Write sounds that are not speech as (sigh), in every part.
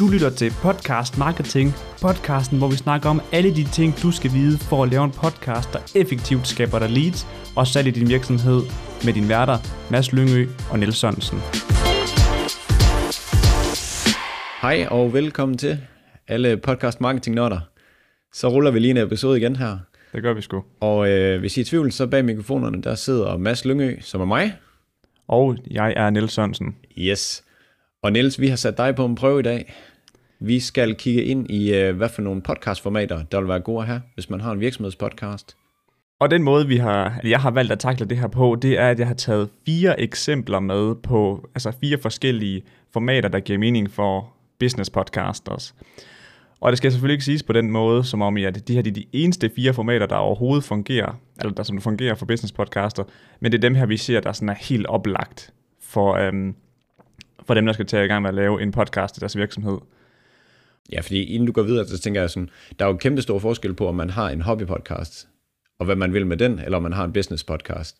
Du lytter til Podcast Marketing, podcasten, hvor vi snakker om alle de ting, du skal vide for at lave en podcast, der effektivt skaber dig leads og salg i din virksomhed med dine værter, Mads Lyngø og Niels Sørensen. Hej og velkommen til alle podcast marketing nørder. Så ruller vi lige en episode igen her. Det gør vi sgu. Og øh, hvis I er i tvivl, så bag mikrofonerne, der sidder Mads Lyngø, som er mig. Og jeg er Niels Sørensen. Yes. Og Niels, vi har sat dig på en prøve i dag. Vi skal kigge ind i, øh, hvad for nogle podcastformater, der vil være gode her, hvis man har en virksomhedspodcast. Og den måde, vi har, jeg har valgt at takle det her på, det er, at jeg har taget fire eksempler med på, altså fire forskellige formater, der giver mening for business podcasters. Og det skal selvfølgelig ikke siges på den måde, som om at de her de er de eneste fire formater, der overhovedet fungerer, eller der som fungerer for business podcaster, men det er dem her, vi ser, der sådan er helt oplagt for, øhm, for dem, der skal tage i gang med at lave en podcast i deres virksomhed. Ja, fordi inden du går videre, så tænker jeg sådan, der er jo kæmpe stor forskel på, om man har en hobbypodcast, og hvad man vil med den, eller om man har en business podcast.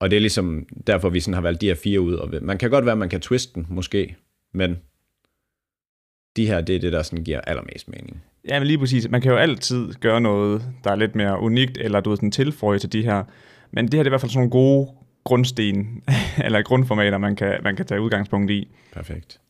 Og det er ligesom derfor, vi sådan har valgt de her fire ud. Og man kan godt være, at man kan twiste den, måske, men de her, det er det, der sådan giver allermest mening. Ja, men lige præcis. Man kan jo altid gøre noget, der er lidt mere unikt, eller du ved, sådan tilføje til de her. Men det her det er i hvert fald sådan nogle gode grundsten, (laughs) eller grundformater, man kan, man kan tage udgangspunkt i. Perfekt.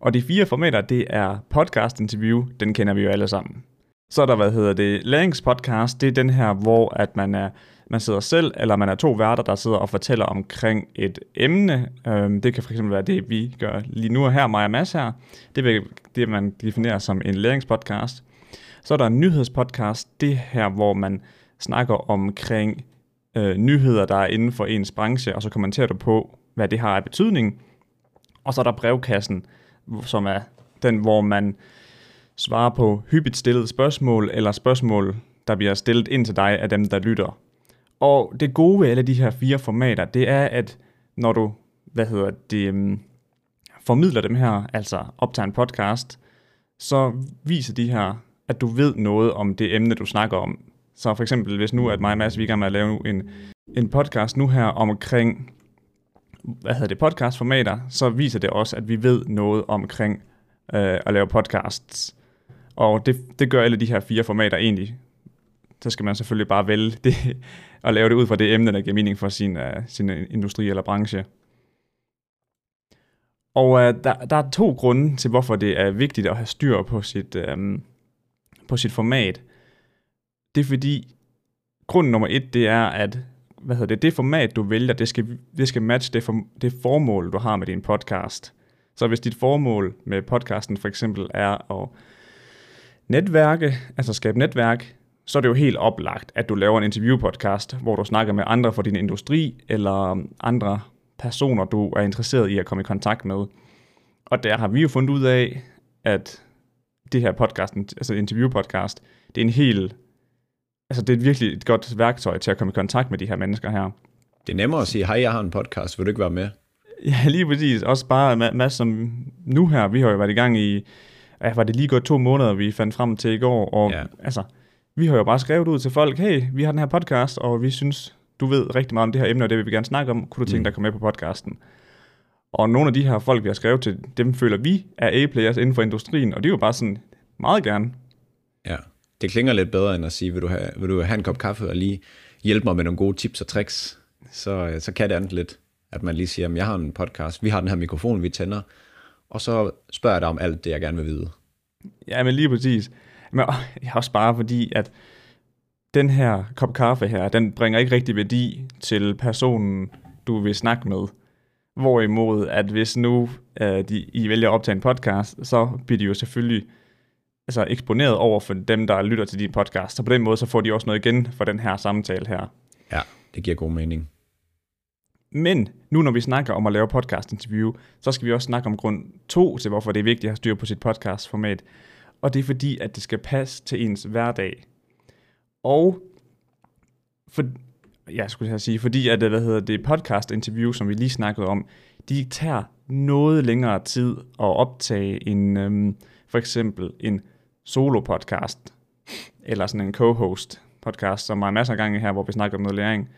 Og de fire formater, det er podcast interview, den kender vi jo alle sammen. Så er der, hvad hedder det, læringspodcast, det er den her, hvor at man er man sidder selv, eller man er to værter, der sidder og fortæller omkring et emne. Øhm, det kan fx være det, vi gør lige nu her, mig og Mads her. Det er det, man definerer som en læringspodcast. Så er der en nyhedspodcast, det her, hvor man snakker omkring øh, nyheder, der er inden for ens branche, og så kommenterer du på, hvad det har af betydning. Og så er der brevkassen, som er den, hvor man svarer på hyppigt stillede spørgsmål, eller spørgsmål, der bliver stillet ind til dig af dem, der lytter. Og det gode ved alle de her fire formater, det er, at når du, hvad hedder det, um, formidler dem her, altså optager en podcast, så viser de her, at du ved noget om det emne, du snakker om. Så for eksempel, hvis nu at mig og Mads, vi er med at lave en, en podcast nu her omkring, hvad hedder det, podcastformater, så viser det også, at vi ved noget omkring øh, at lave podcasts. Og det, det gør alle de her fire formater egentlig. Så skal man selvfølgelig bare vælge det, (laughs) og lave det ud fra det emne, der giver mening for sin, uh, sin industri eller branche. Og uh, der, der er to grunde til, hvorfor det er vigtigt at have styr på sit, um, på sit format. Det er fordi, grund nummer et, det er, at hvad hedder det, det format, du vælger, det skal, det skal matche det, for, det formål, du har med din podcast. Så hvis dit formål med podcasten for eksempel er at netværke, altså skabe netværk, så er det jo helt oplagt, at du laver en interviewpodcast, hvor du snakker med andre fra din industri, eller andre personer, du er interesseret i at komme i kontakt med. Og der har vi jo fundet ud af, at det her podcast, altså interviewpodcast, det er en helt, altså det er virkelig et godt værktøj til at komme i kontakt med de her mennesker her. Det er nemmere at sige, hej, jeg har en podcast, vil du ikke være med? Ja, lige præcis. Også bare masser som nu her, vi har jo været i gang i, ja, var det lige gået to måneder, vi fandt frem til i går, og ja. altså, vi har jo bare skrevet ud til folk, hey, vi har den her podcast, og vi synes, du ved rigtig meget om det her emne, og det vil vi gerne snakke om. Kunne du tænke mm. dig at komme med på podcasten? Og nogle af de her folk, vi har skrevet til, dem føler vi er A-players inden for industrien, og det er jo bare sådan, meget gerne. Ja, det klinger lidt bedre end at sige, vil du have, vil du have en kop kaffe og lige hjælpe mig med nogle gode tips og tricks? Så, øh, så kan det andet lidt, at man lige siger, at jeg har en podcast, vi har den her mikrofon, vi tænder, og så spørger jeg dig om alt det, jeg gerne vil vide. Ja, men lige præcis. Men jeg også bare fordi, at den her kop kaffe her, den bringer ikke rigtig værdi til personen, du vil snakke med. Hvorimod, at hvis nu uh, de, I vælger at optage en podcast, så bliver de jo selvfølgelig altså, eksponeret over for dem, der lytter til din podcast. Så på den måde, så får de også noget igen for den her samtale her. Ja, det giver god mening. Men nu når vi snakker om at lave podcast-interview, så skal vi også snakke om grund to til, hvorfor det er vigtigt at have styr på sit podcast-format og det er fordi, at det skal passe til ens hverdag. Og for, jeg skulle sige, fordi at, hvad hedder det podcast interview, som vi lige snakkede om, de tager noget længere tid at optage en, øhm, for eksempel en solo podcast, eller sådan en co-host podcast, som er masser af gange her, hvor vi snakker om noget læring.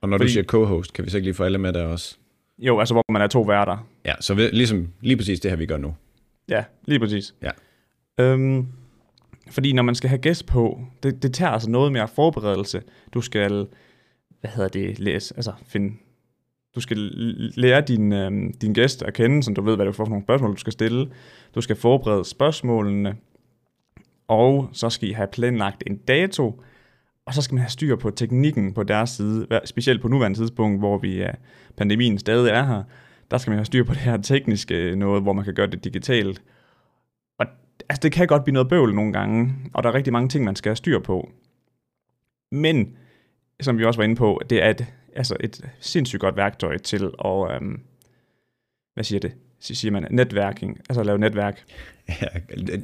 Og når fordi, du siger co-host, kan vi så ikke lige få alle med der også? Jo, altså hvor man er to værter. Ja, så vi, ligesom lige præcis det her, vi gør nu. Ja, lige præcis. Ja. Øhm, fordi når man skal have gæst på, det, det tager altså noget mere forberedelse. Du skal, hvad hedder det, læse, altså finde, du skal lære din, øhm, din gæst at kende, så du ved, hvad du får for nogle spørgsmål, du skal stille. Du skal forberede spørgsmålene, og så skal I have planlagt en dato, og så skal man have styr på teknikken på deres side, specielt på nuværende tidspunkt, hvor vi er, pandemien stadig er her. Der skal man have styr på det her tekniske noget, hvor man kan gøre det digitalt. Og altså, det kan godt blive noget bøvl nogle gange, og der er rigtig mange ting, man skal have styr på. Men, som vi også var inde på, det er et, altså et sindssygt godt værktøj til at, øhm, hvad siger det, siger man, netværking, altså at lave netværk. Ja,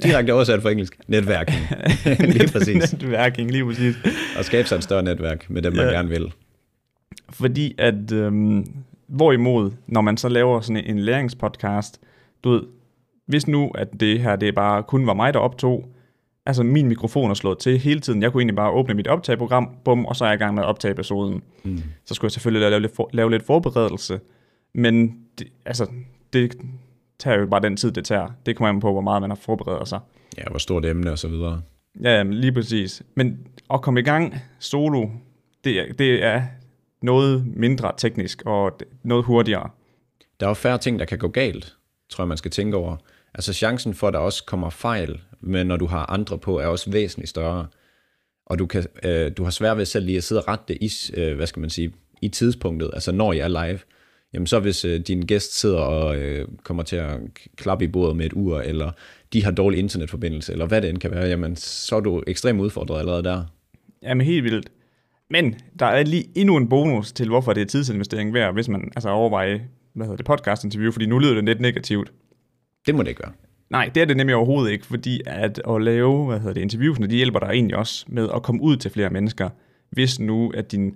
direkte oversat fra engelsk. Netværking. (laughs) lige præcis. netværking, lige præcis. Og skabe sig et større netværk med dem, man Ja. gerne vil. Fordi at, øhm, hvorimod, når man så laver sådan en læringspodcast, du ved, hvis nu, at det her, det bare kun var mig, der optog, altså min mikrofon er slået til hele tiden, jeg kunne egentlig bare åbne mit optageprogram, bum, og så er jeg i gang med at optage episoden. Mm. Så skulle jeg selvfølgelig lave lidt, for, lave lidt forberedelse, men det, altså, det tager jo bare den tid, det tager. Det kommer an på, hvor meget man har forberedt sig. Ja, hvor stort emne og så videre. Ja, lige præcis. Men at komme i gang solo, det, er- det er noget mindre teknisk og noget hurtigere. Der er jo færre ting, der kan gå galt, tror jeg, man skal tænke over. Altså chancen for, at der også kommer fejl, men når du har andre på, er også væsentligt større. Og du, kan, øh, du har svært ved selv lige at sidde og rette det i, øh, hvad skal man sige, i tidspunktet, altså når jeg er live. Jamen så hvis øh, din gæst sidder og øh, kommer til at klappe i bordet med et ur, eller de har dårlig internetforbindelse, eller hvad det end kan være, jamen så er du ekstremt udfordret allerede der. Jamen helt vildt. Men der er lige endnu en bonus til, hvorfor det er tidsinvestering værd, hvis man altså overvejer, hvad hedder det, podcast-interview, fordi nu lyder det lidt negativt. Det må det ikke gøre. Nej, det er det nemlig overhovedet ikke, fordi at, at lave hvad hedder det, interviewsene, de hjælper dig egentlig også med at komme ud til flere mennesker, hvis nu at din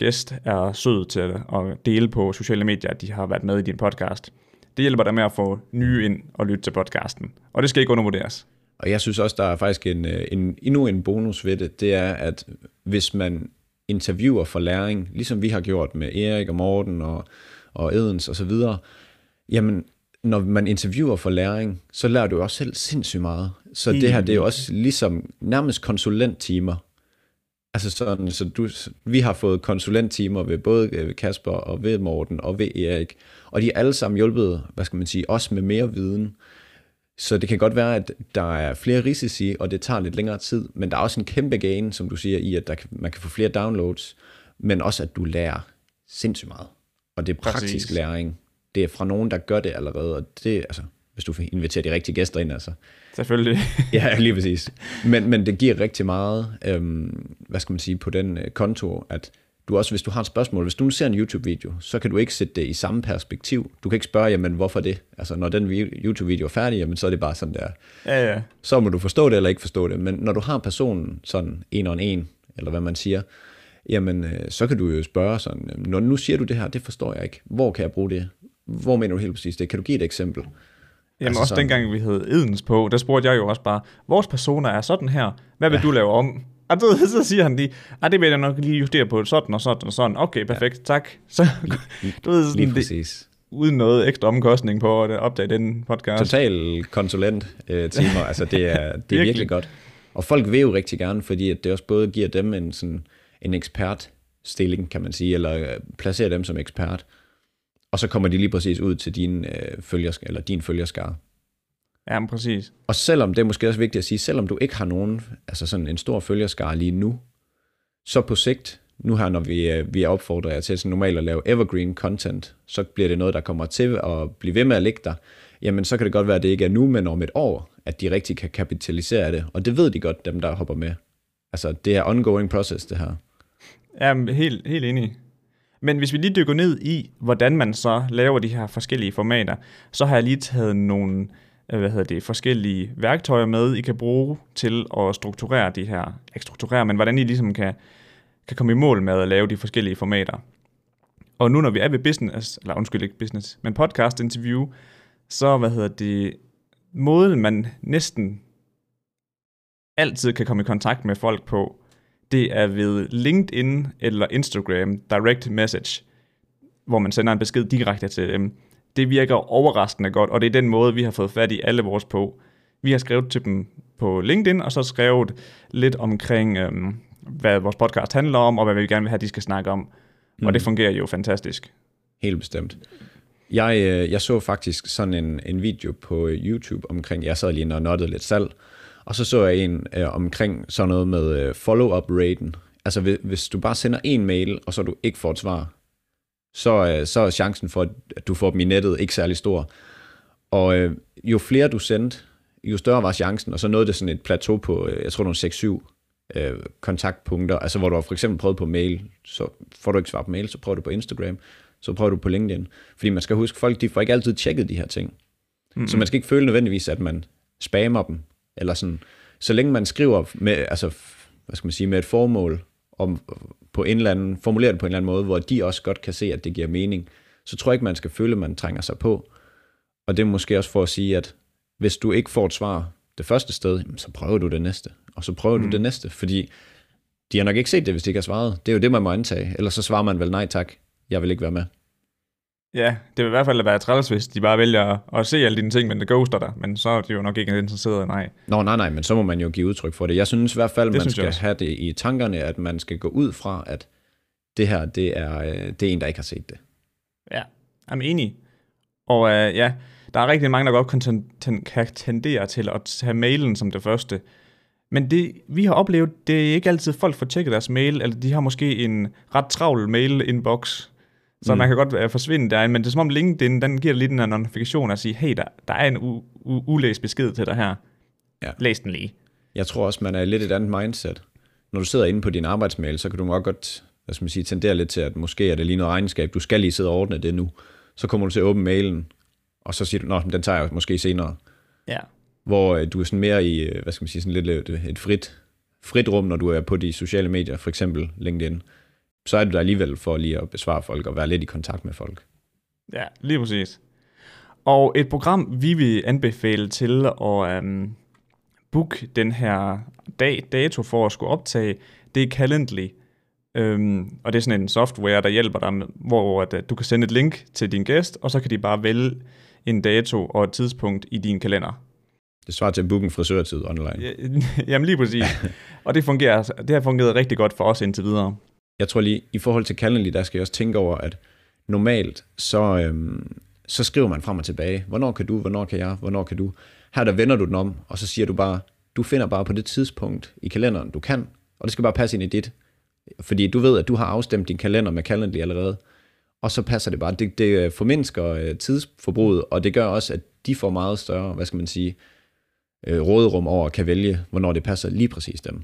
gæst er sød til at dele på sociale medier, at de har været med i din podcast. Det hjælper dig med at få nye ind og lytte til podcasten. Og det skal ikke undervurderes. Og jeg synes også, der er faktisk en, øh, en, endnu en bonus ved det, det er, at hvis man interviewer for læring, ligesom vi har gjort med Erik og Morten og, og Edens og så videre, jamen, når man interviewer for læring, så lærer du også selv sindssygt meget. Så det her, det er jo også ligesom nærmest konsulenttimer. Altså sådan, så du, vi har fået konsulenttimer ved både øh, Kasper og ved Morten og ved Erik, og de er alle sammen hjulpet, hvad skal man sige, os med mere viden. Så det kan godt være, at der er flere risici, og det tager lidt længere tid, men der er også en kæmpe gain, som du siger, i at der kan, man kan få flere downloads, men også at du lærer sindssygt meget. Og det er praktisk Præcis. Præcis. læring. Det er fra nogen, der gør det allerede, og det altså, hvis du inviterer de rigtige gæster ind, altså. Selvfølgelig. (laughs) Ja, lige præcis. Men, men det giver rigtig meget, øhm, hvad skal man sige, på den øh, konto, at du også, hvis du har et spørgsmål, hvis du nu ser en YouTube-video, så kan du ikke sætte det i samme perspektiv. Du kan ikke spørge, jamen hvorfor det? Altså når den vi- YouTube-video er færdig, jamen så er det bare sådan der, Ja, ja. så må du forstå det eller ikke forstå det. Men når du har personen sådan en og en, eller hvad man siger, jamen øh, så kan du jo spørge sådan, når nu siger du det her, det forstår jeg ikke. Hvor kan jeg bruge det? Hvor mener du helt præcis det? Kan du give et eksempel? Jamen Altså også sådan- dengang vi havde Edens på, der spurgte jeg jo også bare, vores personer er sådan her, hvad vil ja. du lave om? Og så, (laughs) så siger han lige, ah, det vil jeg nok lige justere på sådan og sådan og sådan. Okay, perfekt, ja. tak. (laughs) Så du ved, sådan, Lige det, præcis. uden noget ekstra omkostning på at optage den podcast. Total konsulent øh, timer, altså det er, (laughs) det er Virkelig. virkelig godt. Og folk vil jo rigtig gerne, fordi at det også både giver dem en, sådan, en ekspertstilling, kan man sige, eller øh, placerer dem som ekspert. Og så kommer de lige præcis ud til din, øh, følgers, eller din følgerskare. Ja, men præcis. Og selvom, det er måske også vigtigt at sige, selvom du ikke har nogen, altså sådan en stor følgerskare lige nu, så på sigt, nu her når vi, øh, vi opfordrer jer til sådan normalt at lave evergreen content, så bliver det noget, der kommer til at blive ved med at ligge der, jamen så kan det godt være, at det ikke er nu, men om et år, at de rigtig kan kapitalisere det. Og det ved de godt, dem der hopper med. Altså det er ongoing process, det her. Ja, helt, helt enig. Men hvis vi lige dykker ned i, hvordan man så laver de her forskellige formater, så har jeg lige taget nogle øh, hvad hedder det, forskellige værktøjer med, I kan bruge til at strukturere de her, ikke strukturere, men hvordan I ligesom kan, kan komme i mål med at lave de forskellige formater. Og nu når vi er ved business, eller undskyld ikke business, men podcast interview, så hvad hedder det, måden man næsten altid kan komme i kontakt med folk på, det er ved LinkedIn eller Instagram direct message, hvor man sender en besked direkte til dem. det virker overraskende godt, og det er den måde, vi har fået fat i alle vores på. Vi har skrevet til dem på LinkedIn, og så skrevet lidt omkring, øhm, hvad vores podcast handler om, og hvad vi gerne vil have, de skal snakke om. Mm. Og det fungerer jo fantastisk. Helt bestemt. Jeg, øh, jeg så faktisk sådan en, en video på YouTube omkring, jeg sad lige og nottede lidt salg, og så så jeg en øh, omkring sådan noget med øh, follow-up-raten. Altså hvis, hvis du bare sender en mail, og så du ikke får et svar, så, øh, så er chancen for, at du får dem i nettet ikke særlig stor. Og øh, jo flere du sendte, jo større var chancen, og så nåede det sådan et plateau på, øh, jeg tror var 6-7 øh, kontaktpunkter, altså hvor du har for eksempel prøvet på mail, så får du ikke svar på mail, så prøver du på Instagram, så prøver du på LinkedIn. Fordi man skal huske, folk de får ikke altid tjekket de her ting. Mm-hmm. Så man skal ikke føle nødvendigvis, at man spammer dem, eller sådan. Så længe man skriver med, altså, hvad skal man sige, med et formål, om, på en eller anden, formulere det på en eller anden måde, hvor de også godt kan se, at det giver mening, så tror jeg ikke, man skal føle, at man trænger sig på. Og det er måske også for at sige, at hvis du ikke får et svar det første sted, så prøver du det næste, og så prøver mm. du det næste, fordi de har nok ikke set det, hvis de ikke har svaret. Det er jo det, man må antage. Ellers så svarer man vel nej tak, jeg vil ikke være med. Ja, det vil i hvert fald være træls, hvis de bare vælger at se alle dine ting, men det ghoster dig. Men så er de jo nok ikke interesseret, nej. Nå, nej, nej, men så må man jo give udtryk for det. Jeg synes i hvert fald, det man skal have det i tankerne, at man skal gå ud fra, at det her, det er, øh, det er en, der ikke har set det. Ja, jeg er enig. Og uh, ja, der er rigtig mange, der godt kan, ten, kan tendere til at tage mailen som det første. Men det, vi har oplevet, det er ikke altid folk får tjekket deres mail, eller de har måske en ret travl mail-inbox, så mm. man kan godt uh, forsvinde der, men det er som om LinkedIn, den giver lige den her notifikation at sige, hey, der, der er en u- u- ulæst besked til dig her. Ja. Læs den lige. Jeg tror også, man er lidt et andet mindset. Når du sidder inde på din arbejdsmail, så kan du nok godt hvad skal man sige, tendere lidt til, at måske er det lige noget regnskab, du skal lige sidde og ordne det nu. Så kommer du til at åbne mailen, og så siger du, nå, den tager jeg måske senere. Ja. Hvor øh, du er sådan mere i, øh, hvad skal man sige, sådan lidt et frit, frit rum, når du er på de sociale medier, for eksempel LinkedIn så er du der alligevel for lige at besvare folk og være lidt i kontakt med folk. Ja, lige præcis. Og et program, vi vil anbefale til at um, booke den her dag, dato for at skulle optage, det er Calendly. Um, og det er sådan en software, der hjælper dig med, hvor at, uh, du kan sende et link til din gæst, og så kan de bare vælge en dato og et tidspunkt i din kalender. Det svarer til at booke en frisørtid online. Ja, (laughs) jamen lige præcis. og det, fungerer, det har fungeret rigtig godt for os indtil videre jeg tror lige, i forhold til Calendly, der skal jeg også tænke over, at normalt, så, øhm, så skriver man frem og tilbage. Hvornår kan du, hvornår kan jeg, hvornår kan du? Her der vender du den om, og så siger du bare, du finder bare på det tidspunkt i kalenderen, du kan, og det skal bare passe ind i dit. Fordi du ved, at du har afstemt din kalender med Calendly allerede, og så passer det bare. Det, det øh, formindsker øh, tidsforbruget, og det gør også, at de får meget større, hvad skal man sige, øh, råderum over at kan vælge, hvornår det passer lige præcis dem.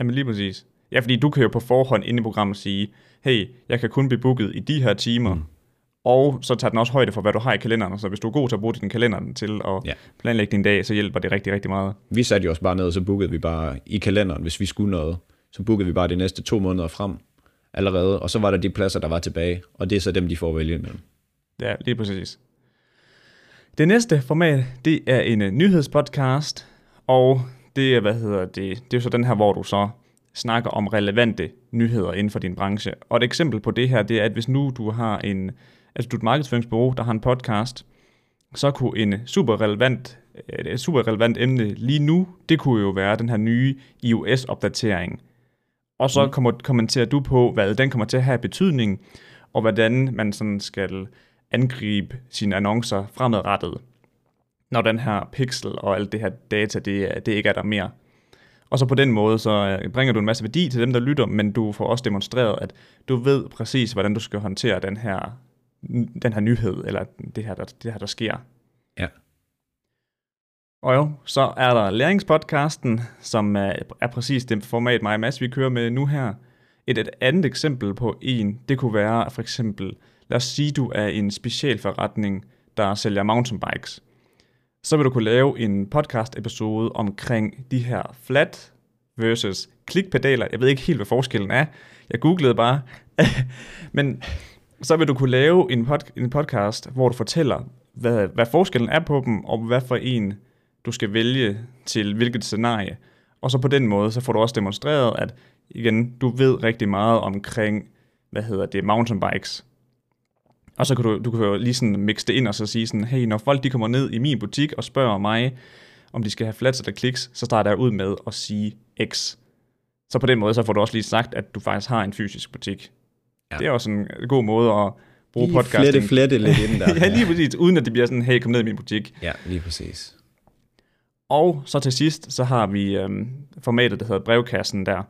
Jamen lige præcis. Ja, fordi du kan jo på forhånd inde i programmet sige, hey, jeg kan kun blive booket i de her timer, mm. og så tager den også højde for, hvad du har i kalenderen. Så hvis du er god til at bruge din kalender til at ja. planlægge din dag, så hjælper det rigtig, rigtig meget. Vi satte jo også bare ned, og så bookede vi bare i kalenderen, hvis vi skulle noget. Så bookede vi bare de næste to måneder frem allerede, og så var der de pladser, der var tilbage, og det er så dem, de får at vælge imellem. Ja, lige præcis. Det næste format, det er en uh, nyhedspodcast, og det er, hvad hedder det, det er jo så den her, hvor du så snakker om relevante nyheder inden for din branche. Og et eksempel på det her, det er, at hvis nu du har en, altså du er et markedsføringsbureau, der har en podcast, så kunne en super relevant, et super relevant emne lige nu, det kunne jo være den her nye iOS-opdatering. Og så mm. kommer, kommenterer du på, hvad den kommer til at have betydning, og hvordan man sådan skal angribe sine annoncer fremadrettet, når den her pixel og alt det her data, det, det ikke er der mere. Og så på den måde, så øh, bringer du en masse værdi til dem, der lytter, men du får også demonstreret, at du ved præcis, hvordan du skal håndtere den her, den her nyhed, eller det her, der, det her, der sker. Ja. Og jo, så er der læringspodcasten, som er, er præcis det format, mig og Mads, vi kører med nu her. Et, et andet eksempel på en, det kunne være for eksempel, lad os sige, du er en specialforretning, der sælger mountainbikes så vil du kunne lave en podcast episode omkring de her flat versus klikpedaler. Jeg ved ikke helt, hvad forskellen er. Jeg googlede bare. (laughs) Men så vil du kunne lave en, pod, en podcast, hvor du fortæller, hvad, hvad forskellen er på dem, og hvad for en du skal vælge til hvilket scenarie. Og så på den måde, så får du også demonstreret, at igen, du ved rigtig meget omkring, hvad hedder det, mountainbikes. Og så kan du, du kan jo lige sådan mixe det ind og så sige sådan, hey, når folk de kommer ned i min butik og spørger mig, om de skal have flats eller kliks, så starter jeg ud med at sige X. Så på den måde, så får du også lige sagt, at du faktisk har en fysisk butik. Ja. Det er også en god måde at bruge Lige podcasting. flette, flette lidt ind der. (laughs) ja, lige præcis, uden at det bliver sådan, hey, kom ned i min butik. Ja, lige præcis. Og så til sidst, så har vi øhm, formatet, der hedder brevkassen der.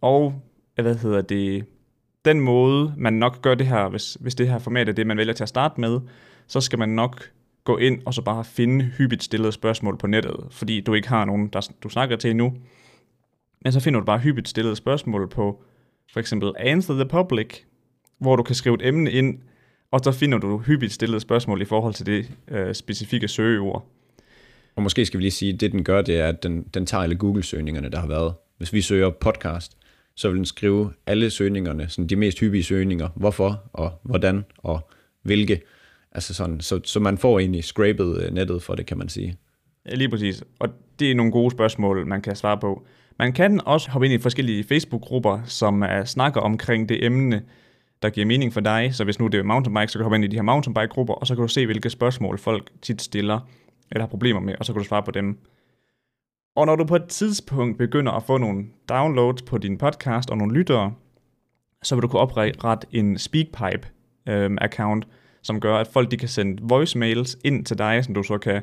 Og, hvad hedder det, den måde, man nok gør det her, hvis, hvis det her format er det, man vælger til at starte med, så skal man nok gå ind og så bare finde hyppigt stillede spørgsmål på nettet, fordi du ikke har nogen, der du snakker til endnu. Men så finder du bare hyppigt stillede spørgsmål på for eksempel Answer the Public, hvor du kan skrive et emne ind, og så finder du hyppigt stillede spørgsmål i forhold til det øh, specifikke søgeord. Og måske skal vi lige sige, at det den gør, det er, at den, den tager alle Google-søgningerne, der har været. Hvis vi søger podcast, så vil den skrive alle søgningerne, sådan de mest hyppige søgninger, hvorfor og hvordan og hvilke. Altså sådan, så, så man får egentlig scrapet øh, nettet for det, kan man sige. Ja, lige præcis. Og det er nogle gode spørgsmål, man kan svare på. Man kan også hoppe ind i forskellige Facebook-grupper, som er, snakker omkring det emne, der giver mening for dig. Så hvis nu det er mountainbike, så kan du hoppe ind i de her mountainbike-grupper, og så kan du se, hvilke spørgsmål folk tit stiller, eller har problemer med, og så kan du svare på dem. Og når du på et tidspunkt begynder at få nogle downloads på din podcast og nogle lyttere, så vil du kunne oprette en SpeakPipe-account, som gør, at folk de kan sende voicemails ind til dig, som du så kan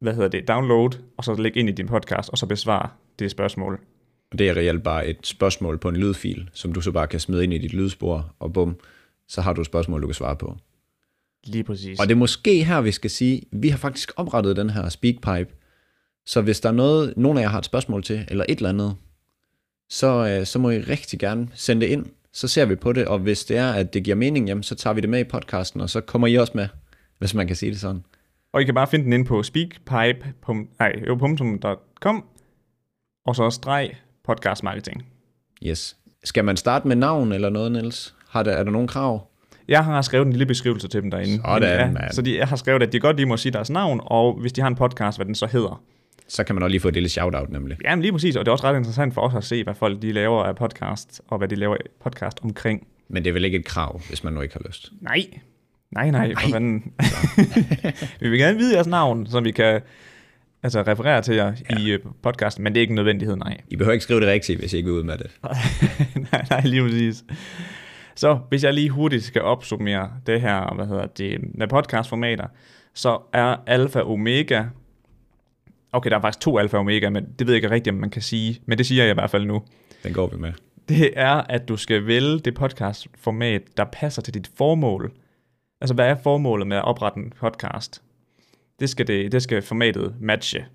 hvad hedder det, download, og så lægge ind i din podcast, og så besvare det spørgsmål. Og det er reelt bare et spørgsmål på en lydfil, som du så bare kan smide ind i dit lydspor, og bum, så har du et spørgsmål, du kan svare på. Lige præcis. Og det er måske her, vi skal sige, vi har faktisk oprettet den her speakpipe, så hvis der er noget, nogen af jer har et spørgsmål til, eller et eller andet, så, øh, så må I rigtig gerne sende det ind. Så ser vi på det, og hvis det er, at det giver mening, jamen, så tager vi det med i podcasten, og så kommer I også med, hvis man kan sige det sådan. Og I kan bare finde den inde på speakpipe.com, og så streg podcast marketing. Yes. Skal man starte med navn eller noget, Niels? Har der, er der nogle krav? Jeg har skrevet en lille beskrivelse til dem derinde. Sådan, ja. Så de, jeg har skrevet, at de godt lige må sige deres navn, og hvis de har en podcast, hvad den så hedder. Så kan man også lige få et lille shout-out, nemlig. Jamen lige præcis, og det er også ret interessant for os at se, hvad folk de laver af podcast, og hvad de laver podcast omkring. Men det er vel ikke et krav, hvis man nu ikke har lyst. Nej, nej, nej, for fanden. (laughs) vi vil gerne vide jeres navn, så vi kan altså, referere til jer ja. i øh, podcasten, men det er ikke en nødvendighed, nej. I behøver ikke skrive det rigtigt, hvis I ikke vil ud med det. (laughs) nej, nej, lige præcis. Så hvis jeg lige hurtigt skal opsummere det her, hvad hedder det, med podcastformater, så er alfa og omega, okay, der er faktisk to alfa og omega, men det ved jeg ikke rigtigt, om man kan sige, men det siger jeg i hvert fald nu. Den går vi med. Det er, at du skal vælge det podcastformat, der passer til dit formål. Altså, hvad er formålet med at oprette en podcast? Det skal, det, det skal formatet matche.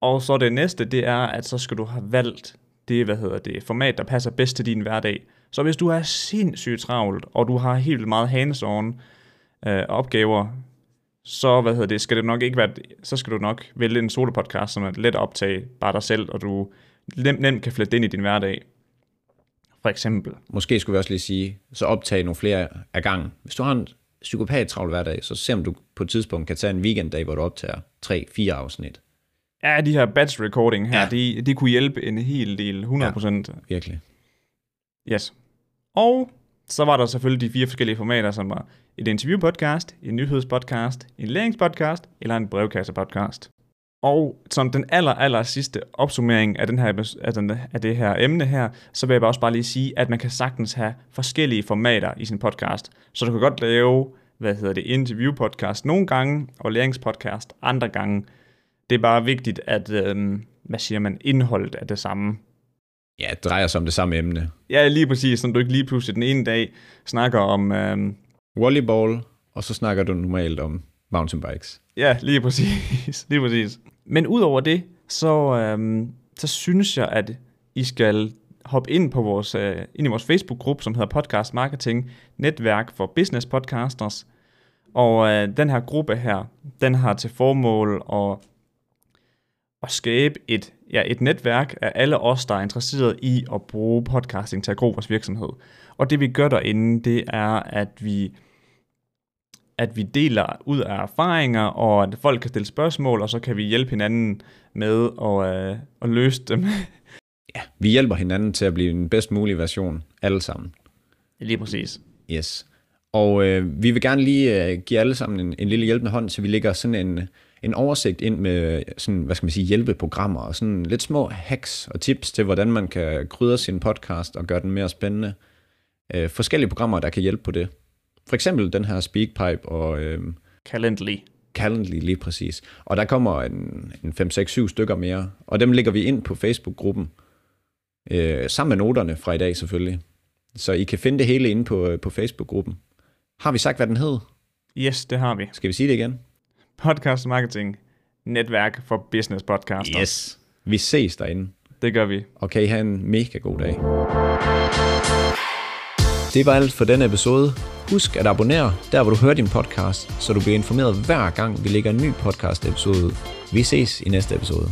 Og så det næste, det er, at så skal du have valgt det, hvad hedder det, format, der passer bedst til din hverdag. Så hvis du er sindssygt travlt, og du har helt meget hands-on øh, opgaver, så hvad hedder det, skal det nok ikke være, så skal du nok vælge en solo podcast, som er let at optage bare dig selv, og du nemt, nemt kan flette ind i din hverdag. For eksempel. Måske skulle vi også lige sige, så optage nogle flere af gangen. Hvis du har en psykopat travl hverdag, så se om du på et tidspunkt kan tage en weekenddag, hvor du optager 3-4 afsnit. Ja, de her batch recording her, ja. de, de kunne hjælpe en hel del, 100%. Ja. Virkelig. Yes. Og så var der selvfølgelig de fire forskellige formater, som var et interviewpodcast, en nyhedspodcast, en læringspodcast eller en brevkassepodcast. Og som den aller, aller sidste opsummering af, den her, af, den, af det her emne her, så vil jeg bare også bare lige sige, at man kan sagtens have forskellige formater i sin podcast. Så du kan godt lave, hvad hedder det, interviewpodcast nogle gange, og læringspodcast andre gange. Det er bare vigtigt, at, øhm, hvad siger man, indholdet er det samme. Ja, det drejer sig om det samme emne. Ja, lige præcis, så du ikke lige pludselig den ene dag snakker om... Øhm, Volleyball, og så snakker du normalt om mountainbikes. ja, lige præcis, (laughs) lige præcis. Men udover det, så, øhm, så synes jeg, at I skal hoppe ind på vores, øh, ind i vores Facebook-gruppe, som hedder Podcast Marketing Netværk for Business Podcasters. Og øh, den her gruppe her, den har til formål at, at skabe et, ja, et netværk af alle os, der er interesseret i at bruge podcasting til at gro vores virksomhed. Og det vi gør derinde, det er, at vi at vi deler ud af erfaringer, og at folk kan stille spørgsmål, og så kan vi hjælpe hinanden med at, øh, at løse dem. (laughs) Ja, vi hjælper hinanden til at blive den bedst mulige version, alle sammen. Lige præcis. Yes. Og øh, vi vil gerne lige øh, give alle sammen en, en lille hjælpende hånd, så vi lægger sådan en, en oversigt ind med sådan, hvad skal man sige, hjælpeprogrammer og sådan lidt små hacks og tips til, hvordan man kan krydre sin podcast og gøre den mere spændende. Øh, forskellige programmer, der kan hjælpe på det. For eksempel den her Speakpipe og øh, Calendly. Calendly lige præcis. Og der kommer en, en 5-6-7 stykker mere, og dem lægger vi ind på Facebook-gruppen, øh, sammen med noterne fra i dag selvfølgelig. Så I kan finde det hele inde på, på Facebook-gruppen. Har vi sagt, hvad den hed? Yes, det har vi. Skal vi sige det igen? Podcast Marketing Netværk for Business Podcaster. Yes. Vi ses derinde. Det gør vi. Og kan I have en mega god dag. Det var alt for denne episode. Husk at abonnere der, hvor du hører din podcast, så du bliver informeret hver gang, vi lægger en ny podcast episode ud. Vi ses i næste episode.